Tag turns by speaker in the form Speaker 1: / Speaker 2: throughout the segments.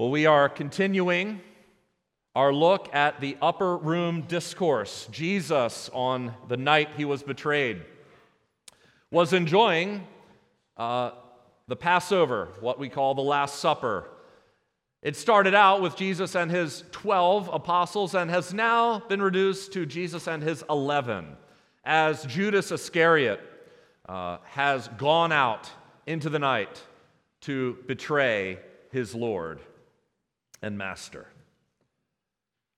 Speaker 1: Well, we are continuing our look at the upper room discourse. Jesus, on the night he was betrayed, was enjoying uh, the Passover, what we call the Last Supper. It started out with Jesus and his 12 apostles and has now been reduced to Jesus and his 11 as Judas Iscariot uh, has gone out into the night to betray his Lord and master.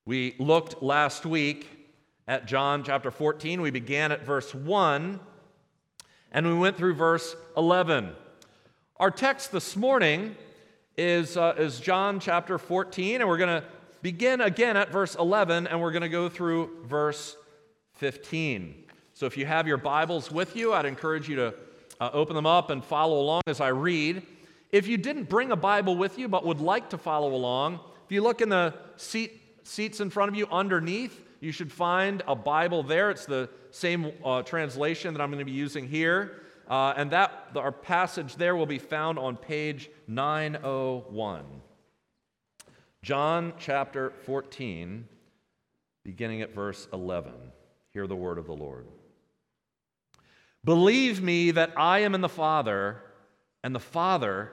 Speaker 1: We looked last week at John chapter 14. We began at verse 1 and we went through verse 11. Our text this morning is, uh, is John chapter 14, and we're going to begin again at verse 11 and we're going to go through verse 15. So if you have your Bibles with you, I'd encourage you to uh, open them up and follow along as I read. If you didn't bring a Bible with you but would like to follow along, if you look in the seat, seats in front of you underneath, you should find a Bible there. It's the same uh, translation that I'm going to be using here. Uh, and that our passage there will be found on page 901. John chapter 14, beginning at verse 11. Hear the word of the Lord. Believe me that I am in the Father, and the Father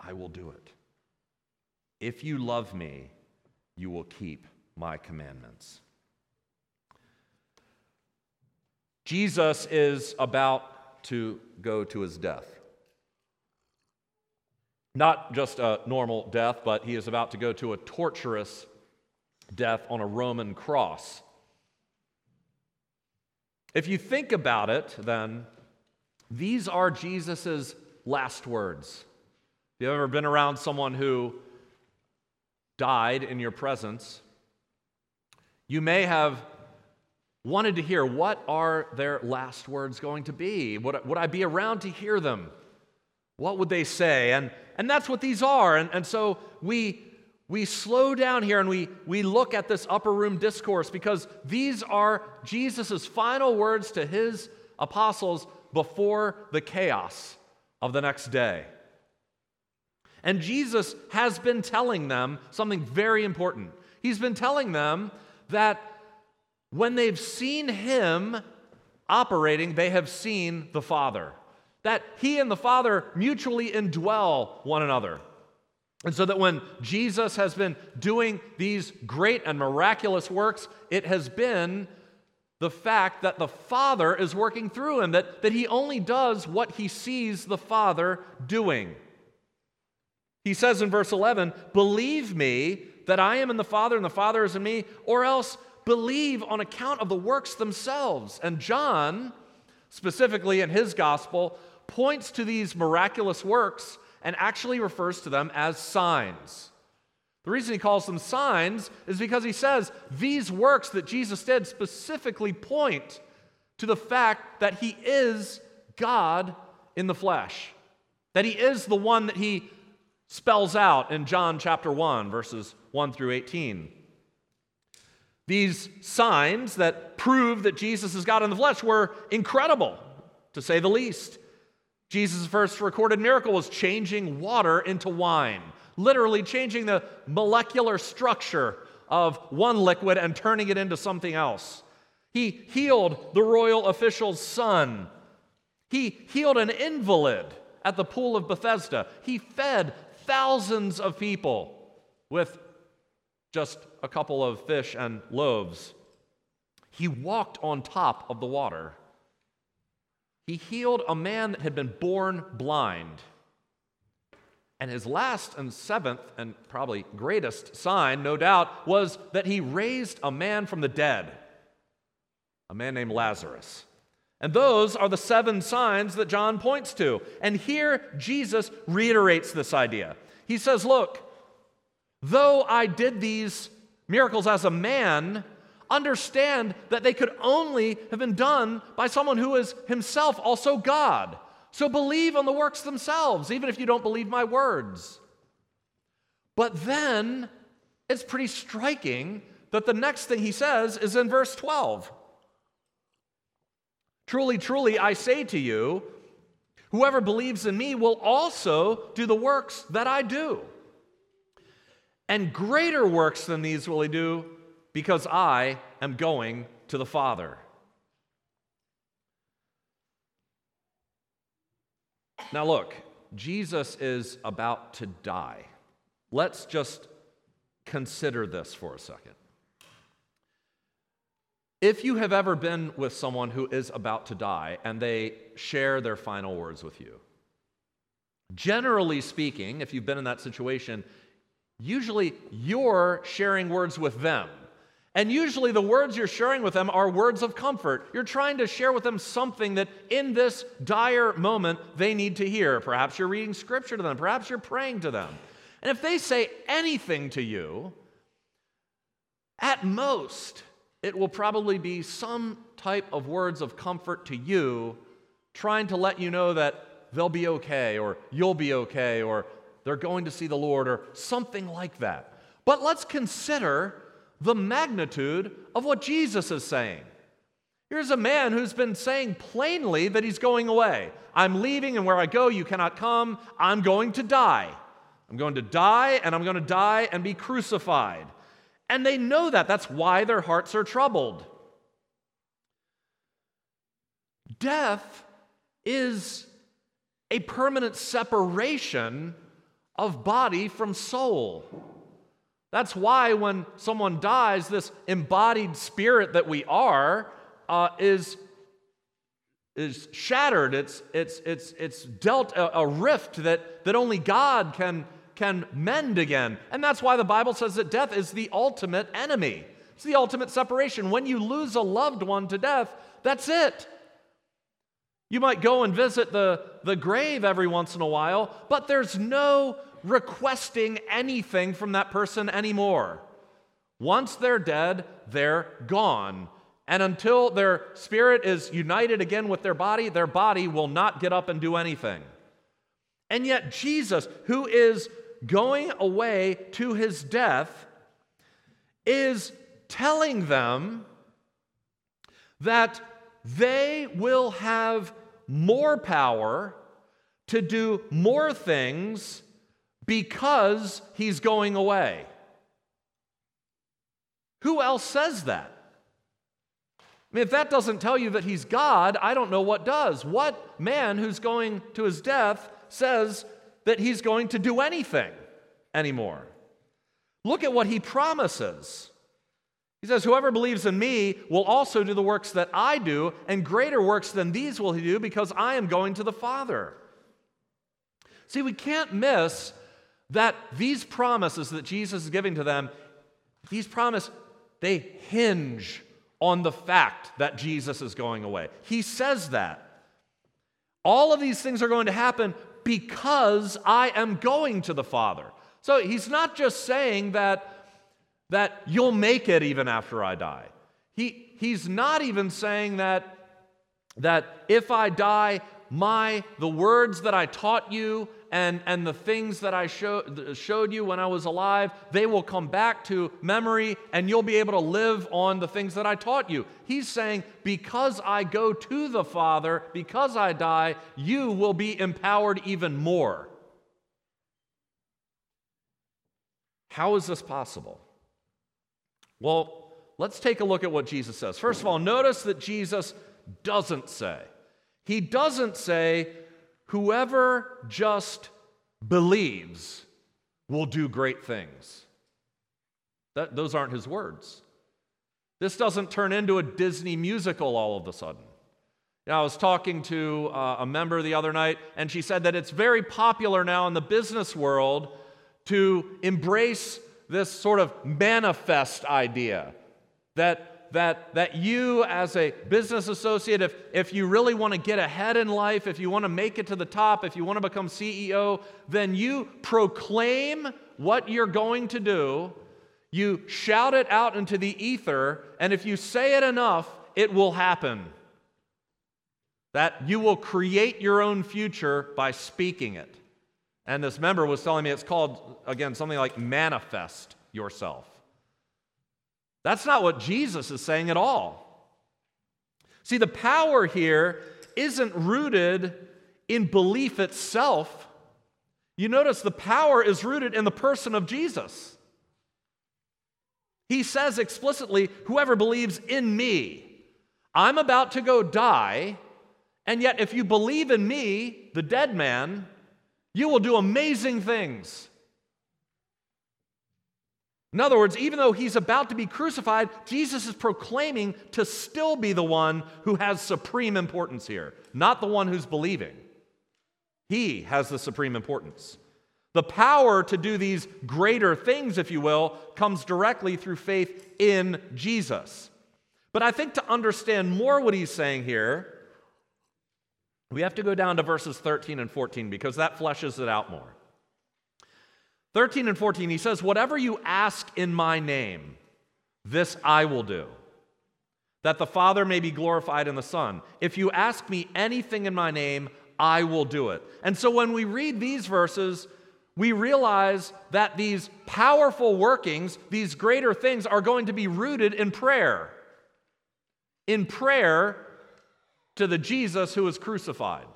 Speaker 1: I will do it. If you love me, you will keep my commandments. Jesus is about to go to his death. Not just a normal death, but he is about to go to a torturous death on a Roman cross. If you think about it, then these are Jesus' last words. Have you've ever been around someone who died in your presence? You may have wanted to hear what are their last words going to be? Would, would I be around to hear them? What would they say? And, and that's what these are. And, and so we, we slow down here and we, we look at this upper room discourse because these are Jesus' final words to his apostles before the chaos of the next day. And Jesus has been telling them something very important. He's been telling them that when they've seen him operating, they have seen the Father. That he and the Father mutually indwell one another. And so that when Jesus has been doing these great and miraculous works, it has been the fact that the Father is working through him, that, that he only does what he sees the Father doing. He says in verse 11, Believe me that I am in the Father and the Father is in me, or else believe on account of the works themselves. And John, specifically in his gospel, points to these miraculous works and actually refers to them as signs. The reason he calls them signs is because he says these works that Jesus did specifically point to the fact that he is God in the flesh, that he is the one that he spells out in John chapter 1, verses 1 through 18. These signs that prove that Jesus is God in the flesh were incredible, to say the least. Jesus' first recorded miracle was changing water into wine literally changing the molecular structure of one liquid and turning it into something else. He healed the royal official's son. He healed an invalid at the pool of Bethesda. He fed thousands of people with just a couple of fish and loaves. He walked on top of the water. He healed a man that had been born blind. And his last and seventh, and probably greatest sign, no doubt, was that he raised a man from the dead, a man named Lazarus. And those are the seven signs that John points to. And here Jesus reiterates this idea. He says, Look, though I did these miracles as a man, understand that they could only have been done by someone who is himself also God. So believe on the works themselves, even if you don't believe my words. But then it's pretty striking that the next thing he says is in verse 12. Truly, truly, I say to you, whoever believes in me will also do the works that I do. And greater works than these will he do because I am going to the Father. Now, look, Jesus is about to die. Let's just consider this for a second. If you have ever been with someone who is about to die and they share their final words with you, generally speaking, if you've been in that situation, usually you're sharing words with them. And usually the words you're sharing with them are words of comfort. You're trying to share with them something that in this dire moment they need to hear. Perhaps you're reading scripture to them, perhaps you're praying to them. And if they say anything to you, at most, it will probably be some type of words of comfort to you, trying to let you know that they'll be okay, or you'll be okay, or they're going to see the Lord, or something like that. But let's consider the magnitude of what Jesus is saying. Here's a man who's been saying plainly that he's going away. I'm leaving, and where I go, you cannot come. I'm going to die. I'm going to die, and I'm going to die and be crucified. And they know that. That's why their hearts are troubled. Death is a permanent separation of body from soul. That's why when someone dies, this embodied spirit that we are uh, is, is shattered. It's, it's, it's, it's dealt a, a rift that, that only God can, can mend again. And that's why the Bible says that death is the ultimate enemy. It's the ultimate separation. When you lose a loved one to death, that's it. You might go and visit the, the grave every once in a while, but there's no requesting anything from that person anymore. Once they're dead, they're gone. And until their spirit is united again with their body, their body will not get up and do anything. And yet, Jesus, who is going away to his death, is telling them that they will have more power to do more things because he's going away. Who else says that? I mean, if that doesn't tell you that he's God, I don't know what does. What man who's going to his death says that he's going to do anything anymore? Look at what he promises. He says, Whoever believes in me will also do the works that I do, and greater works than these will he do, because I am going to the Father. See, we can't miss that these promises that Jesus is giving to them, these promises, they hinge on the fact that Jesus is going away. He says that. All of these things are going to happen because I am going to the Father. So he's not just saying that, that you'll make it even after I die. He, he's not even saying that, that if I die, my the words that I taught you and, and the things that I show, showed you when I was alive, they will come back to memory and you'll be able to live on the things that I taught you. He's saying, because I go to the Father, because I die, you will be empowered even more. How is this possible? Well, let's take a look at what Jesus says. First of all, notice that Jesus doesn't say, He doesn't say, Whoever just believes will do great things. That, those aren't his words. This doesn't turn into a Disney musical all of a sudden. I was talking to uh, a member the other night, and she said that it's very popular now in the business world to embrace this sort of manifest idea that that, that you, as a business associate, if, if you really want to get ahead in life, if you want to make it to the top, if you want to become CEO, then you proclaim what you're going to do, you shout it out into the ether, and if you say it enough, it will happen. That you will create your own future by speaking it. And this member was telling me it's called, again, something like manifest yourself. That's not what Jesus is saying at all. See, the power here isn't rooted in belief itself. You notice the power is rooted in the person of Jesus. He says explicitly, Whoever believes in me, I'm about to go die, and yet if you believe in me, the dead man, you will do amazing things. In other words, even though he's about to be crucified, Jesus is proclaiming to still be the one who has supreme importance here, not the one who's believing. He has the supreme importance. The power to do these greater things, if you will, comes directly through faith in Jesus. But I think to understand more what he's saying here, we have to go down to verses 13 and 14 because that fleshes it out more. 13 and 14, he says, Whatever you ask in my name, this I will do, that the Father may be glorified in the Son. If you ask me anything in my name, I will do it. And so when we read these verses, we realize that these powerful workings, these greater things, are going to be rooted in prayer. In prayer to the Jesus who was crucified.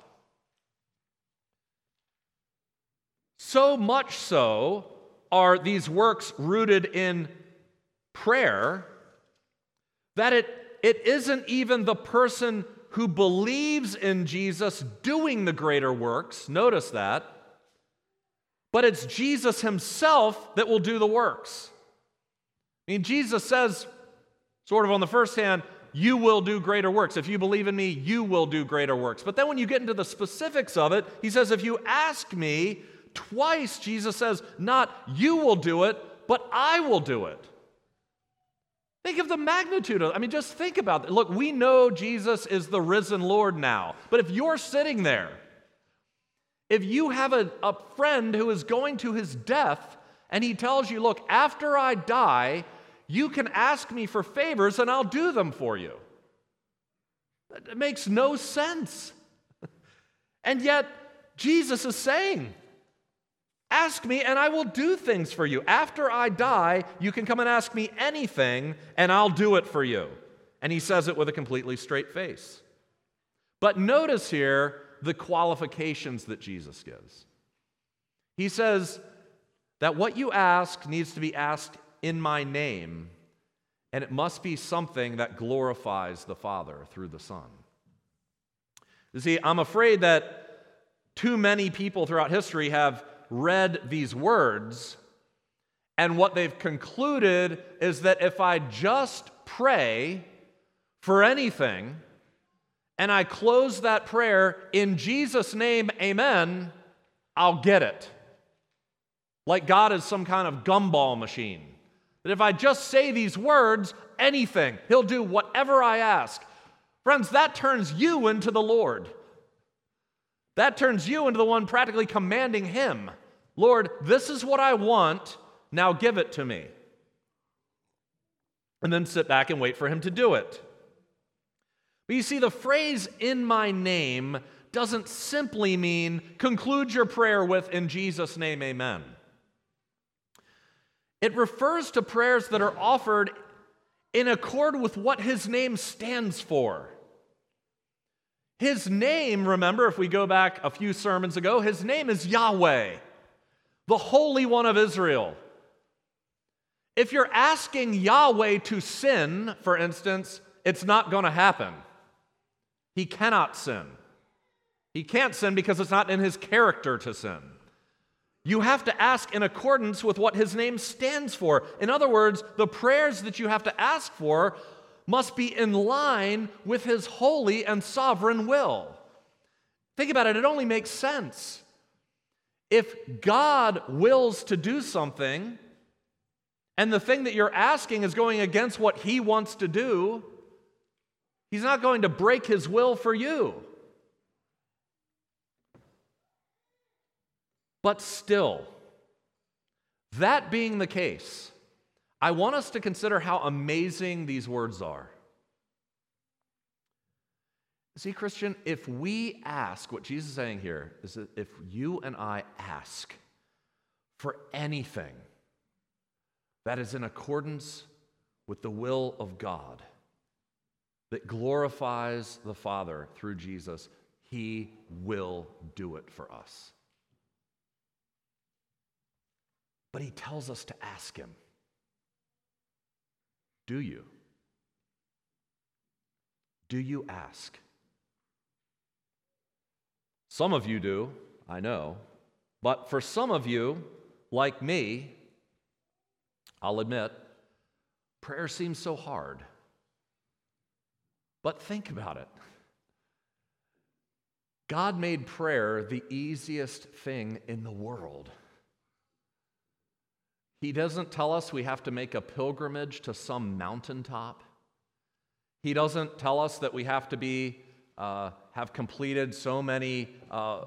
Speaker 1: So much so are these works rooted in prayer that it, it isn't even the person who believes in Jesus doing the greater works. Notice that. But it's Jesus himself that will do the works. I mean, Jesus says, sort of on the first hand, you will do greater works. If you believe in me, you will do greater works. But then when you get into the specifics of it, he says, If you ask me, twice Jesus says, Not you will do it, but I will do it. Think of the magnitude of it. I mean, just think about it. Look, we know Jesus is the risen Lord now. But if you're sitting there, if you have a, a friend who is going to his death and he tells you, Look, after I die, you can ask me for favors and I'll do them for you. It makes no sense. And yet, Jesus is saying, Ask me and I will do things for you. After I die, you can come and ask me anything and I'll do it for you. And he says it with a completely straight face. But notice here the qualifications that Jesus gives. He says that what you ask needs to be asked in my name, and it must be something that glorifies the Father through the Son. You see, I'm afraid that too many people throughout history have read these words, and what they've concluded is that if I just pray for anything, and I close that prayer in Jesus' name, amen, I'll get it. Like God is some kind of gumball machine. That if I just say these words, anything, He'll do whatever I ask. Friends, that turns you into the Lord. That turns you into the one practically commanding Him Lord, this is what I want, now give it to me. And then sit back and wait for Him to do it. But you see, the phrase in my name doesn't simply mean conclude your prayer with in Jesus' name, amen. It refers to prayers that are offered in accord with what his name stands for. His name, remember, if we go back a few sermons ago, his name is Yahweh, the Holy One of Israel. If you're asking Yahweh to sin, for instance, it's not going to happen. He cannot sin. He can't sin because it's not in his character to sin. You have to ask in accordance with what his name stands for. In other words, the prayers that you have to ask for must be in line with his holy and sovereign will. Think about it, it only makes sense. If God wills to do something, and the thing that you're asking is going against what he wants to do, he's not going to break his will for you. But still, That being the case, I want us to consider how amazing these words are. See, Christian, if we ask, what Jesus is saying here is that if you and I ask for anything that is in accordance with the will of God, that glorifies the Father through Jesus, He will do it for us. But He tells us to ask Him. Do you? Do you ask? Some of you do, I know. But for some of you, like me, I'll admit, prayer seems so hard. But think about it. God made prayer the easiest thing in the world. He doesn't tell us we have to make a pilgrimage to some mountaintop. He doesn't tell us that we have to be uh, have completed so many, uh,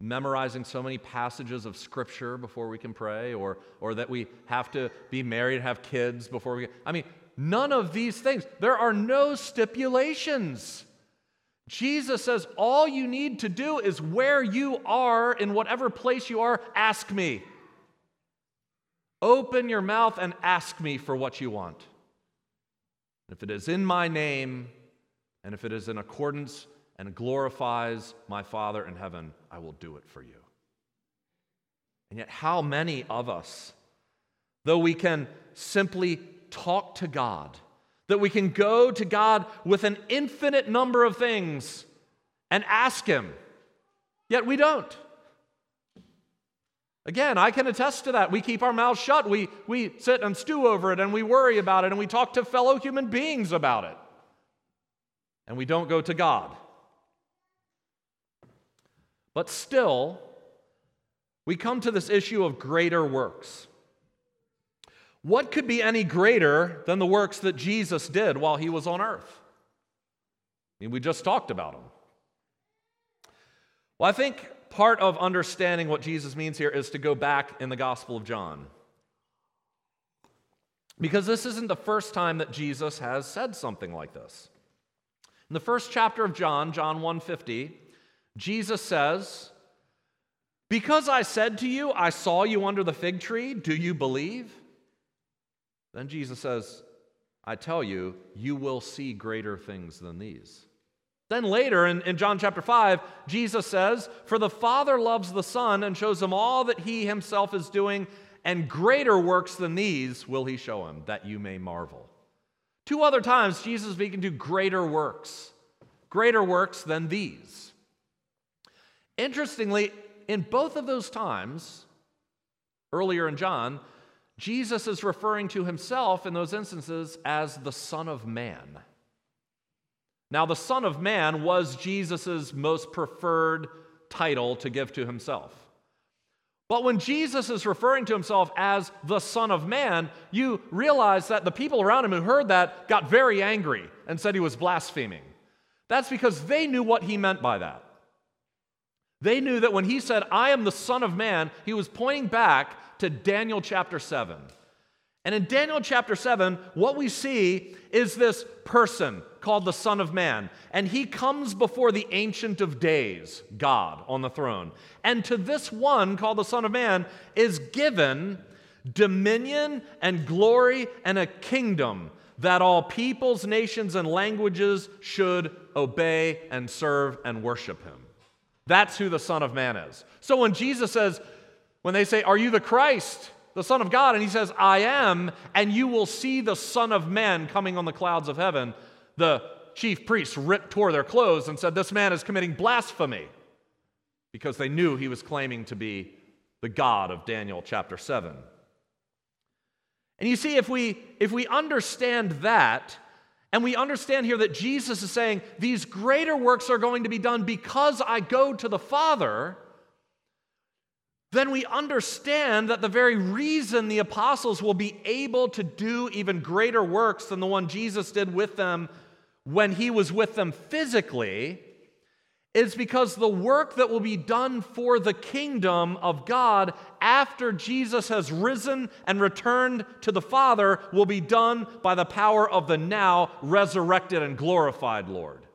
Speaker 1: memorizing so many passages of Scripture before we can pray, or, or that we have to be married, have kids before we. I mean, none of these things. There are no stipulations. Jesus says, all you need to do is where you are, in whatever place you are, ask me. Open your mouth and ask me for what you want. If it is in my name, and if it is in accordance and glorifies my Father in heaven, I will do it for you. And yet, how many of us, though we can simply talk to God, that we can go to God with an infinite number of things and ask Him, yet we don't. Again, I can attest to that. We keep our mouths shut. We, we sit and stew over it and we worry about it and we talk to fellow human beings about it and we don't go to God. But still, we come to this issue of greater works. What could be any greater than the works that Jesus did while he was on earth? I mean, we just talked about them. Well, I think part of understanding what Jesus means here is to go back in the Gospel of John. Because this isn't the first time that Jesus has said something like this. In the first chapter of John, John 1:50, Jesus says, "Because I said to you, I saw you under the fig tree, do you believe?" Then Jesus says, I tell you, you will see greater things than these. Then later in, in, John chapter 5, Jesus says, For the Father loves the Son and shows him all that he himself is doing, and greater works than these will he show him, that you may marvel. Two other times, Jesus we can do greater works, greater works than these. Interestingly, in both of those times, earlier in John, Jesus is referring to himself in those instances as the Son of Man. Now, the Son of Man was Jesus' most preferred title to give to himself. But when Jesus is referring to himself as the Son of Man, you realize that the people around him who heard that got very angry and said he was blaspheming. That's because they knew what he meant by that. They knew that when he said, I am the Son of Man, he was pointing back to Daniel chapter 7. And in Daniel chapter 7, what we see is this person called the Son of Man. And he comes before the Ancient of Days, God, on the throne. And to this one, called the Son of Man, is given dominion and glory and a kingdom that all peoples, nations, and languages should obey and serve and worship him. That's who the Son of Man is. So when Jesus says, when they say, Are you the Christ? the Son of God, and he says, I am, and you will see the Son of Man coming on the clouds of heaven. The chief priests ripped, tore their clothes and said, This man is committing blasphemy because they knew he was claiming to be the God of Daniel chapter 7. And you see, if we, if we understand that, and we understand here that Jesus is saying, These greater works are going to be done because I go to the Father, then we understand that the very reason the apostles will be able to do even greater works than the one Jesus did with them when he was with them physically is because the work that will be done for the kingdom of God after Jesus has risen and returned to the Father will be done by the power of the now resurrected and glorified Lord.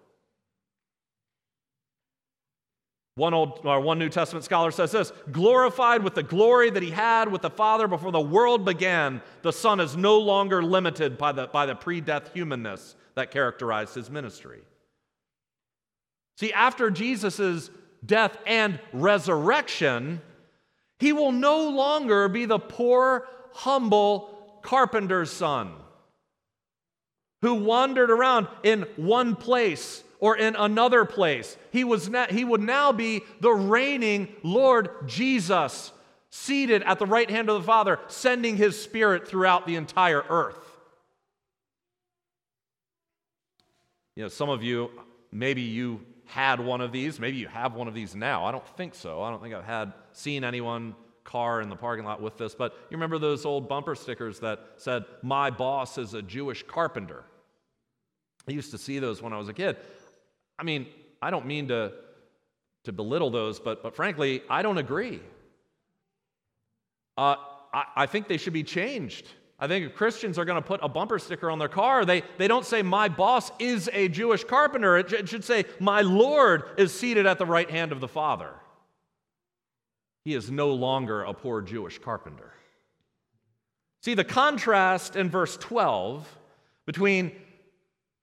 Speaker 1: One, old, or one New Testament scholar says this glorified with the glory that he had with the Father before the world began, the Son is no longer limited by the, by the pre death humanness that characterized his ministry. See, after Jesus' death and resurrection, he will no longer be the poor, humble carpenter's son who wandered around in one place or in another place. He, was na- he would now be the reigning Lord Jesus, seated at the right hand of the Father, sending his Spirit throughout the entire earth. You know, some of you, maybe you had one of these. Maybe you have one of these now. I don't think so. I don't think I've had seen anyone car in the parking lot with this, but you remember those old bumper stickers that said, My boss is a Jewish carpenter? I used to see those when I was a kid. I mean, I don't mean to, to belittle those, but, but frankly, I don't agree. Uh, I, I think they should be changed. I think if Christians are going to put a bumper sticker on their car, they, they don't say, My boss is a Jewish carpenter. It, it should say, My Lord is seated at the right hand of the Father. He is no longer a poor Jewish carpenter. See, the contrast in verse 12 between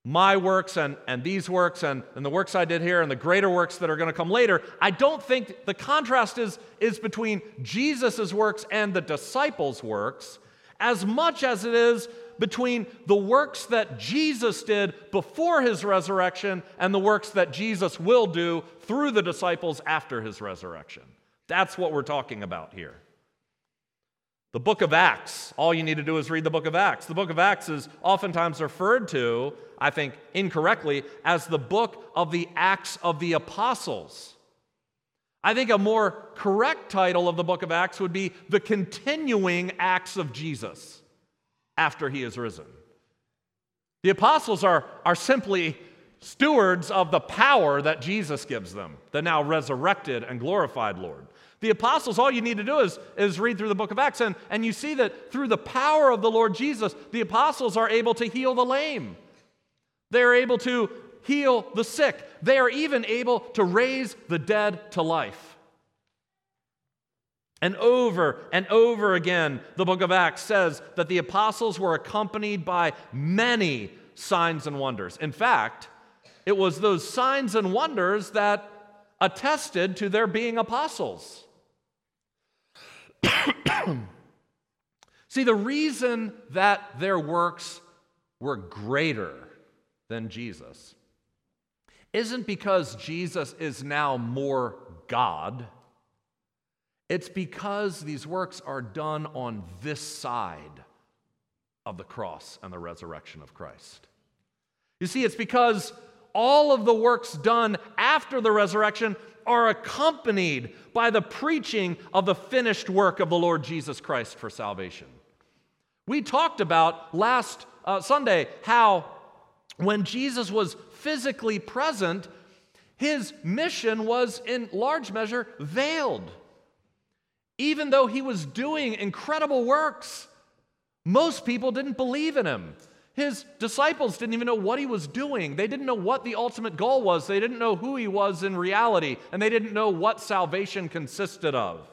Speaker 1: my works and, and these works and, and the works I did here and the greater works that are going to come later, I don't think the contrast is, is between Jesus' works and the disciples' works as much as it is between the works that Jesus did before his resurrection and the works that Jesus will do through the disciples after his resurrection. That's what we're talking about here. The book of Acts, all you need to do is read the book of Acts. The book of Acts is oftentimes referred to, I think incorrectly, as the book of the Acts of the Apostles. I think a more correct title of the book of Acts would be The Continuing Acts of Jesus after he is risen. The apostles are, are simply stewards of the power that Jesus gives them, the now resurrected and glorified Lord. The apostles, all you need to do is, is read through the book of Acts, and, and you see that through the power of the Lord Jesus, the apostles are able to heal the lame. They're able to heal the sick. They are even able to raise the dead to life. And over and over again, the book of Acts says that the apostles were accompanied by many signs and wonders. In fact, it was those signs and wonders that attested to their being apostles. See, the reason that their works were greater than Jesus isn't because Jesus is now more God. It's because these works are done on this side of the cross and the resurrection of Christ. You see, it's because all of the works done after the resurrection are accompanied by the preaching of the finished work of the Lord Jesus Christ for salvation. We talked about last uh, Sunday how when Jesus was physically present, his mission was in large measure veiled. Even though he was doing incredible works, most people didn't believe in him. His disciples didn't even know what he was doing. They didn't know what the ultimate goal was. They didn't know who he was in reality, and they didn't know what salvation consisted of.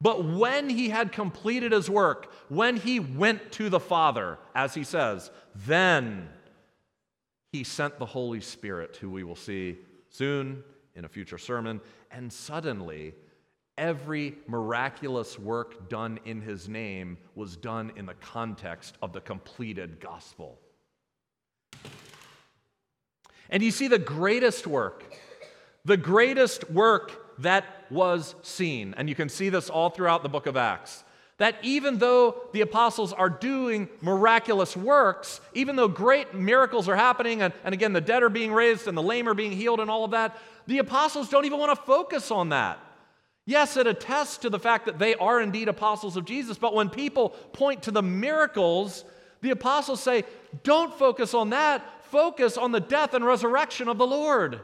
Speaker 1: But when he had completed his work, when he went to the Father, as he says, then he sent the Holy Spirit, who we will see soon in a future sermon, and suddenly Every miraculous work done in his name was done in the context of the completed gospel. And you see the greatest work, the greatest work that was seen, and you can see this all throughout the book of Acts. That even though the apostles are doing miraculous works, even though great miracles are happening, and, and again, the dead are being raised and the lame are being healed and all of that, the apostles don't even want to focus on that. Yes, it attests to the fact that they are indeed apostles of Jesus, but when people point to the miracles, the apostles say, don't focus on that, focus on the death and resurrection of the Lord.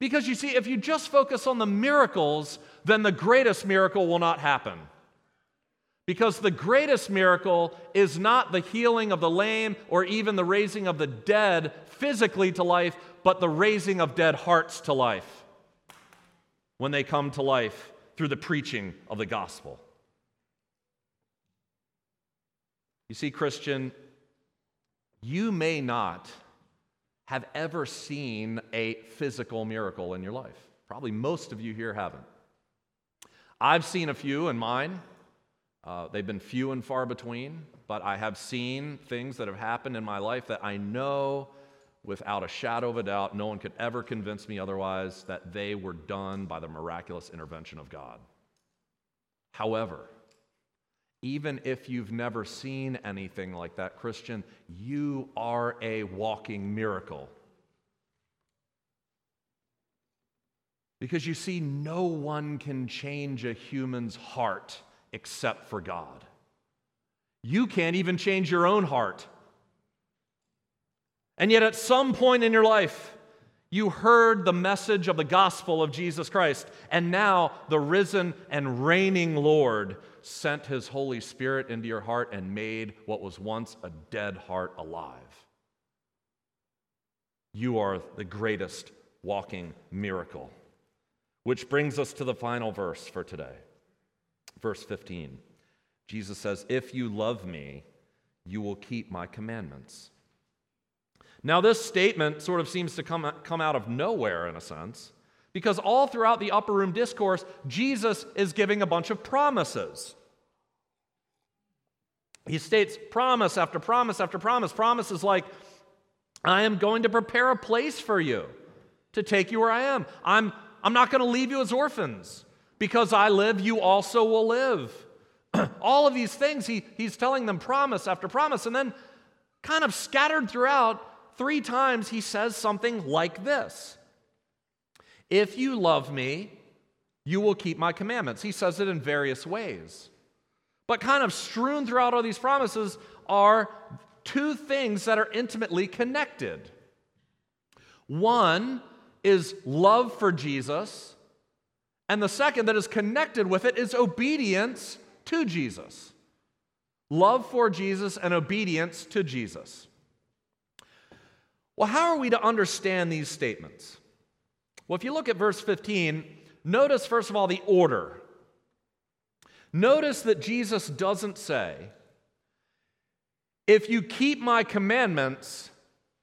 Speaker 1: Because you see, if you just focus on the miracles, then the greatest miracle will not happen. Because the greatest miracle is not the healing of the lame or even the raising of the dead physically to life, but the raising of dead hearts to life when they come to life through the preaching of the gospel. You see, Christian, you may not have ever seen a physical miracle in your life. Probably most of you here haven't. I've seen a few in mine. Uh, they've been few and far between, but I have seen things that have happened in my life that I know without a shadow of a doubt, no one could ever convince me otherwise that they were done by the miraculous intervention of God. However, even if you've never seen anything like that, Christian, you are a walking miracle. Because you see, no one can change a human's heart except for God. You can't even change your own heart. And yet, at some point in your life, you heard the message of the gospel of Jesus Christ, and now the risen and reigning Lord sent his Holy Spirit into your heart and made what was once a dead heart alive. You are the greatest walking miracle. Which brings us to the final verse for today. Verse 15. Jesus says, If you love me, you will keep my commandments. Now, this statement sort of seems to come, come out of nowhere in a sense, because all throughout the upper room discourse, Jesus is giving a bunch of promises. He states promise after promise after promise. Promises like, I am going to prepare a place for you to take you where I am. I'm, I'm not going to leave you as orphans. Because I live, you also will live. All of these things, he, he's telling them promise after promise. And then, kind of scattered throughout, three times he says something like this If you love me, you will keep my commandments. He says it in various ways. But kind of strewn throughout all these promises are two things that are intimately connected. One is love for Jesus, and the second that is connected with it is obedience to Jesus. Love for Jesus and obedience to Jesus. Well, how are we to understand these statements? Well, if you look at verse 15, notice first of all the order. Notice that Jesus doesn't say, If you keep my commandments,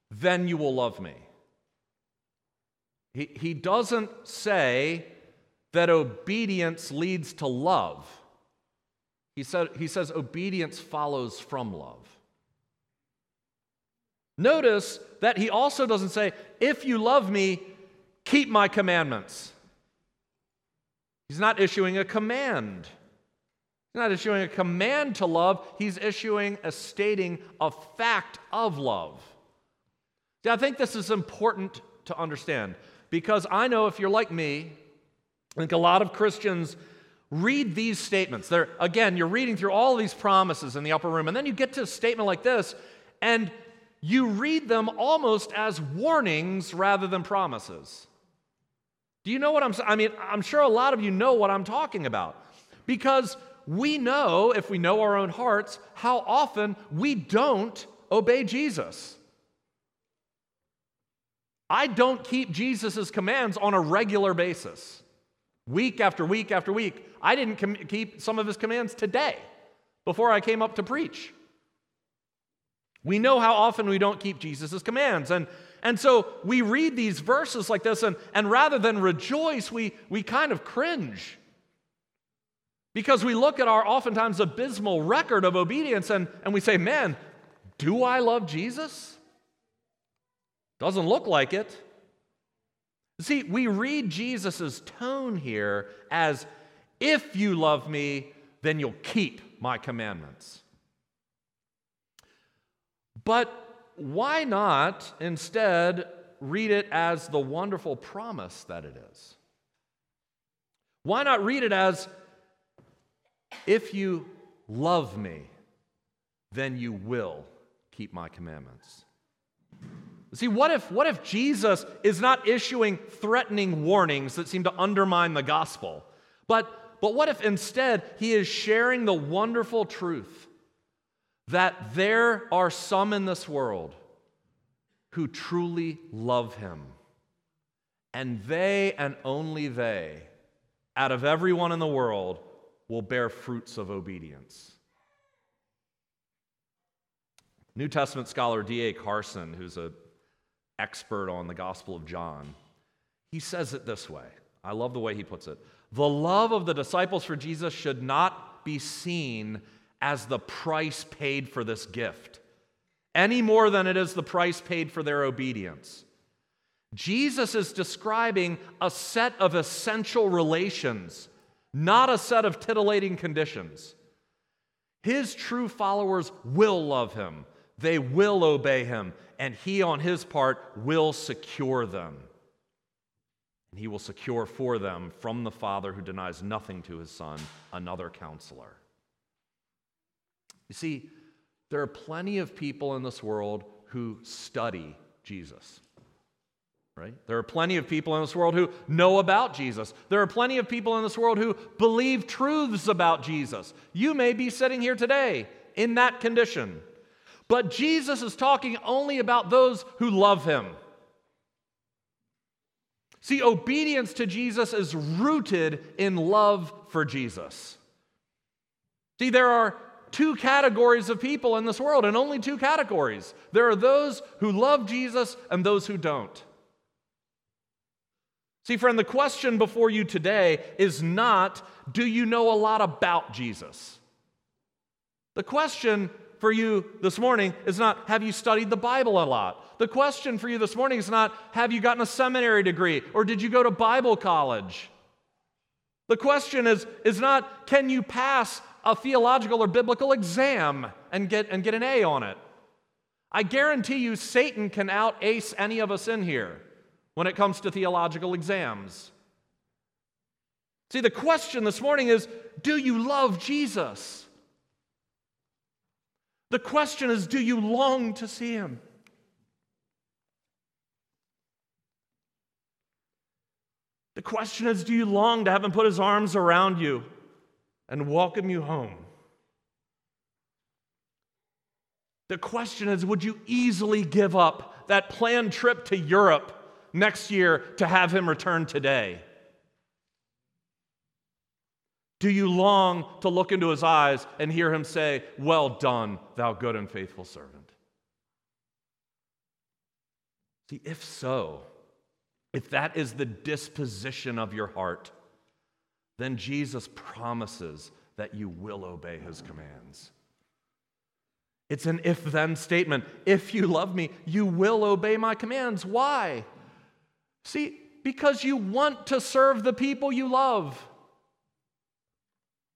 Speaker 1: then you will love me. He, he doesn't say that obedience leads to love. He, said, he says obedience follows from love. Notice that he also doesn't say, If you love me, keep my commandments. He's not issuing a command. He's not issuing a command to love, he's issuing a stating a fact of love. See, I think this is important to understand because I know if you're like me, I think a lot of Christians read these statements. They're, again, you're reading through all these promises in the upper room, and then you get to a statement like this, and you read them almost as warnings rather than promises. Do you know what I'm saying? I mean, I'm sure a lot of you know what I'm talking about because we know, if we know our own hearts, how often we don't obey Jesus. I don't keep Jesus' commands on a regular basis, week after week after week. I didn't com- keep some of his commands today before I came up to preach. We know how often we don't keep Jesus' commands. And, and so we read these verses like this, and, and rather than rejoice, we, we kind of cringe. Because we look at our oftentimes abysmal record of obedience and, and we say, man, do I love Jesus? Doesn't look like it. See, we read Jesus' tone here as if you love me, then you'll keep my commandments. But why not instead read it as the wonderful promise that it is? Why not read it as, if you love me, then you will keep my commandments? See, what if, what if Jesus is not issuing threatening warnings that seem to undermine the gospel? But, but what if instead he is sharing the wonderful truth that there are some in this world who truly love him, and they and only they, out of everyone in the world, will bear fruits of obedience? New Testament scholar D.A. Carson, who's an expert on the Gospel of John, he says it this way. I love the way he puts it. The love of the disciples for Jesus should not be seen as the price paid for this gift, any more than it is the price paid for their obedience. Jesus is describing a set of essential relations, not a set of titillating conditions. His true followers will love him, they will obey him, and he, on his part, will secure them. And he will secure for them from the Father who denies nothing to his Son another counselor. You see, there are plenty of people in this world who study Jesus. Right? There are plenty of people in this world who know about Jesus. There are plenty of people in this world who believe truths about Jesus. You may be sitting here today in that condition. But Jesus is talking only about those who love him. See, obedience to Jesus is rooted in love for Jesus. See, there are two categories of people in this world, and only two categories. There are those who love Jesus and those who don't. See, friend, the question before you today is not, do you know a lot about Jesus? The question for you this morning is not, have you studied the Bible a lot? The question for you this morning is not, have you gotten a seminary degree or did you go to Bible college? The question is, is not, can you pass a theological or biblical exam and get, and get an A on it? I guarantee you, Satan can out ace any of us in here when it comes to theological exams. See, the question this morning is do you love Jesus? The question is do you long to see him? The question is do you long to have him put his arms around you and welcome you home? The question is would you easily give up that planned trip to Europe next year to have him return today? Do you long to look into his eyes and hear him say, Well done, thou good and faithful servant? See, if so, if that is the disposition of your heart, then Jesus promises that you will obey his commands. It's an if then statement. If you love me, you will obey my commands. Why? See, because you want to serve the people you love.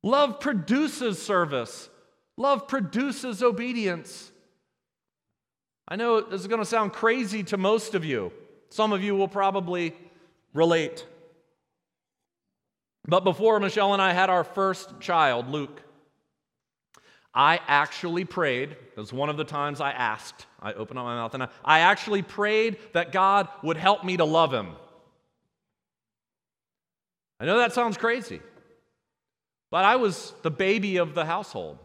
Speaker 1: Love produces service, love produces obedience. I know this is going to sound crazy to most of you. Some of you will probably relate. But before Michelle and I had our first child, Luke, I actually prayed. It was one of the times I asked. I opened up my mouth and I, I actually prayed that God would help me to love him. I know that sounds crazy. But I was the baby of the household.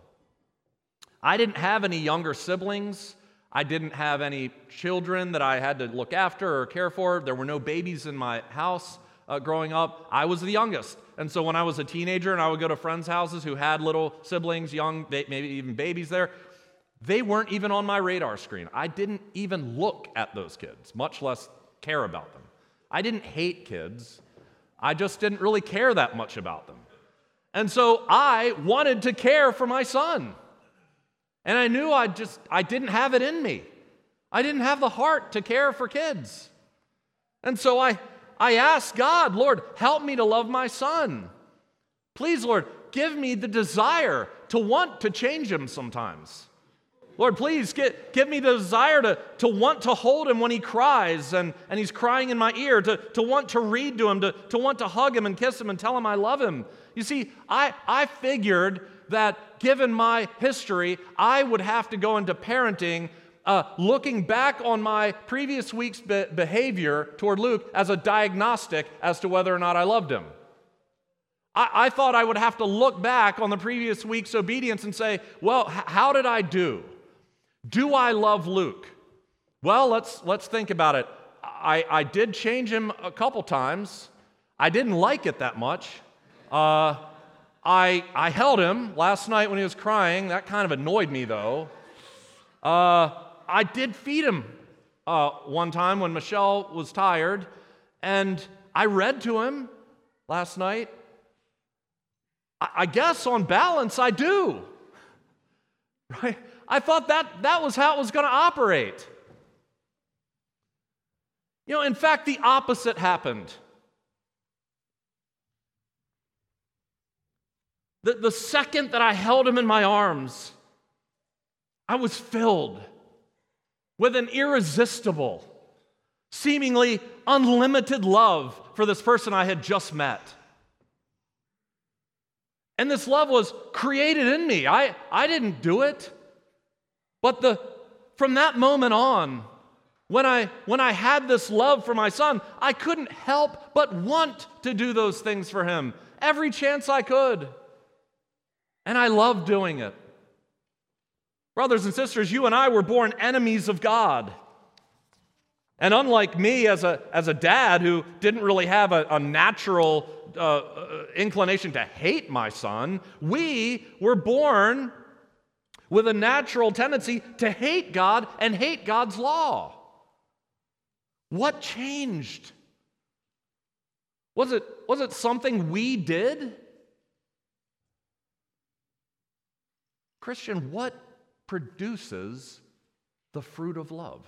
Speaker 1: I didn't have any younger siblings. I didn't have any children that I had to look after or care for. There were no babies in my house uh, growing up. I was the youngest. And so when I was a teenager and I would go to friends' houses who had little siblings, young, maybe even babies there, they weren't even on my radar screen. I didn't even look at those kids, much less care about them. I didn't hate kids. I just didn't really care that much about them. And so I wanted to care for my son. And I knew I just I didn't have it in me. I didn't have the heart to care for kids. And so I I asked God, Lord, help me to love my son. Please, Lord, give me the desire to want to change him sometimes. Lord, please get, give me the desire to, to want to hold him when he cries and, and he's crying in my ear, to, to want to read to him, to, to want to hug him and kiss him and tell him I love him. You see, I, I figured that given my history, I would have to go into parenting uh, looking back on my previous week's be- behavior toward Luke as a diagnostic as to whether or not I loved him. I, I thought I would have to look back on the previous week's obedience and say, well, h- how did I do? Do I love Luke? Well, let's, let's think about it. I, I did change him a couple times. I didn't like it that much. Uh, I, I held him last night when he was crying. That kind of annoyed me, though. Uh, I did feed him uh, one time when Michelle was tired, and I read to him last night. I, I guess on balance, I do. Right? I thought that that was how it was going to operate. You know, in fact, the opposite happened. The, the second that I held him in my arms, I was filled with an irresistible, seemingly unlimited love for this person I had just met. And this love was created in me. I, I didn't do it. But the, from that moment on, when I, when I had this love for my son, I couldn't help but want to do those things for him every chance I could. And I loved doing it. Brothers and sisters, you and I were born enemies of God. And unlike me, as a, as a dad who didn't really have a, a natural uh, uh, inclination to hate my son, we were born with a natural tendency to hate God and hate God's law. What changed? Was it, was it something we did? Christian, what produces the fruit of love?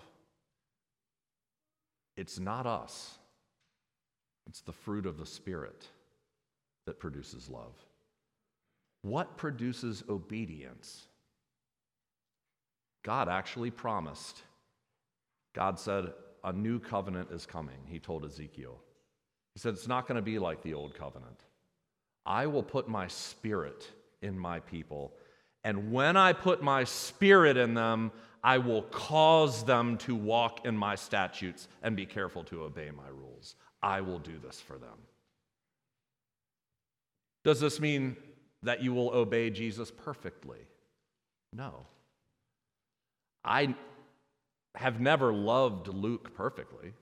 Speaker 1: It's not us, it's the fruit of the Spirit that produces love. What produces obedience? God actually promised. God said, A new covenant is coming, he told Ezekiel. He said, It's not going to be like the old covenant. I will put my spirit in my people and when I put my spirit in them, I will cause them to walk in my statutes and be careful to obey my rules. I will do this for them. Does this mean that you will obey Jesus perfectly? No. I have never loved Luke perfectly.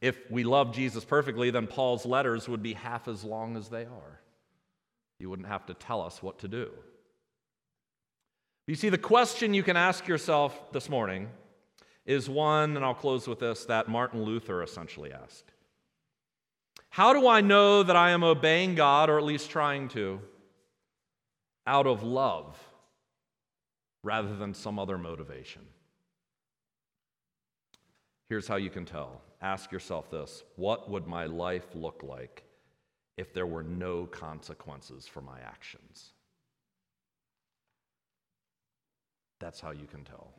Speaker 1: If we love Jesus perfectly, then Paul's letters would be half as long as they are. You wouldn't have to tell us what to do. You see, the question you can ask yourself this morning is one, and I'll close with this, that Martin Luther essentially asked How do I know that I am obeying God, or at least trying to, out of love rather than some other motivation? Here's how you can tell. Ask yourself this What would my life look like if there were no consequences for my actions. That's how you can tell.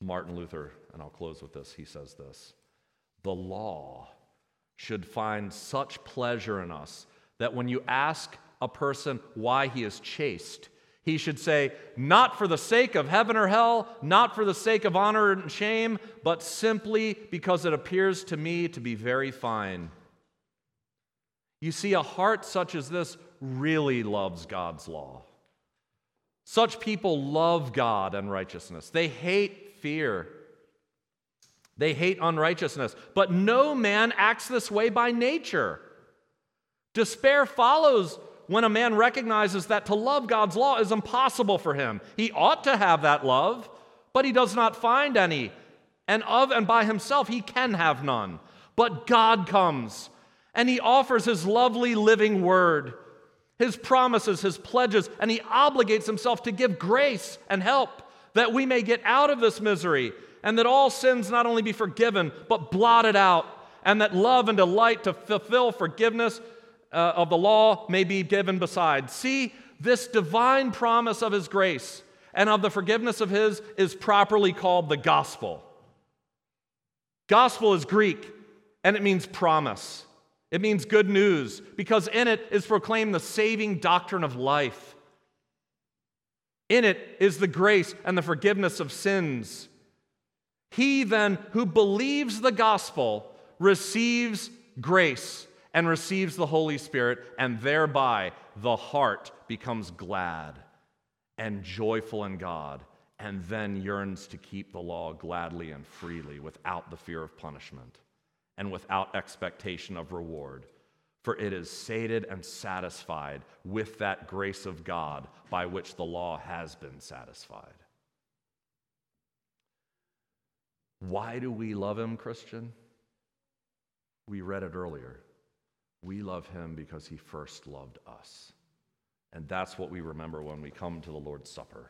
Speaker 1: Martin Luther, and I'll close with this, he says this The law should find such pleasure in us that when you ask a person why he is chaste, he should say, Not for the sake of heaven or hell, not for the sake of honor and shame, but simply because it appears to me to be very fine you see, a heart such as this really loves God's law. Such people love God and righteousness. They hate fear. They hate unrighteousness. But no man acts this way by nature. Despair follows when a man recognizes that to love God's law is impossible for him. He ought to have that love, but he does not find any. And of and by himself, he can have none. But God comes and he offers his lovely living word, his promises, his pledges, and he obligates himself to give grace and help that we may get out of this misery and that all sins not only be forgiven, but blotted out, and that love and delight to fulfill forgiveness uh, of the law may be given besides. See, this divine promise of his grace and of the forgiveness of his is properly called the gospel. Gospel is Greek, and it means promise. It means good news because in it is proclaimed the saving doctrine of life. In it is the grace and the forgiveness of sins. He then who believes the gospel receives grace and receives the Holy Spirit, and thereby the heart becomes glad and joyful in God, and then yearns to keep the law gladly and freely without the fear of punishment and without expectation of reward. For it is sated and satisfied with that grace of God by which the law has been satisfied. Why do we love him, Christian? We read it earlier. We love him because he first loved us. And that's what we remember when we come to the Lord's Supper.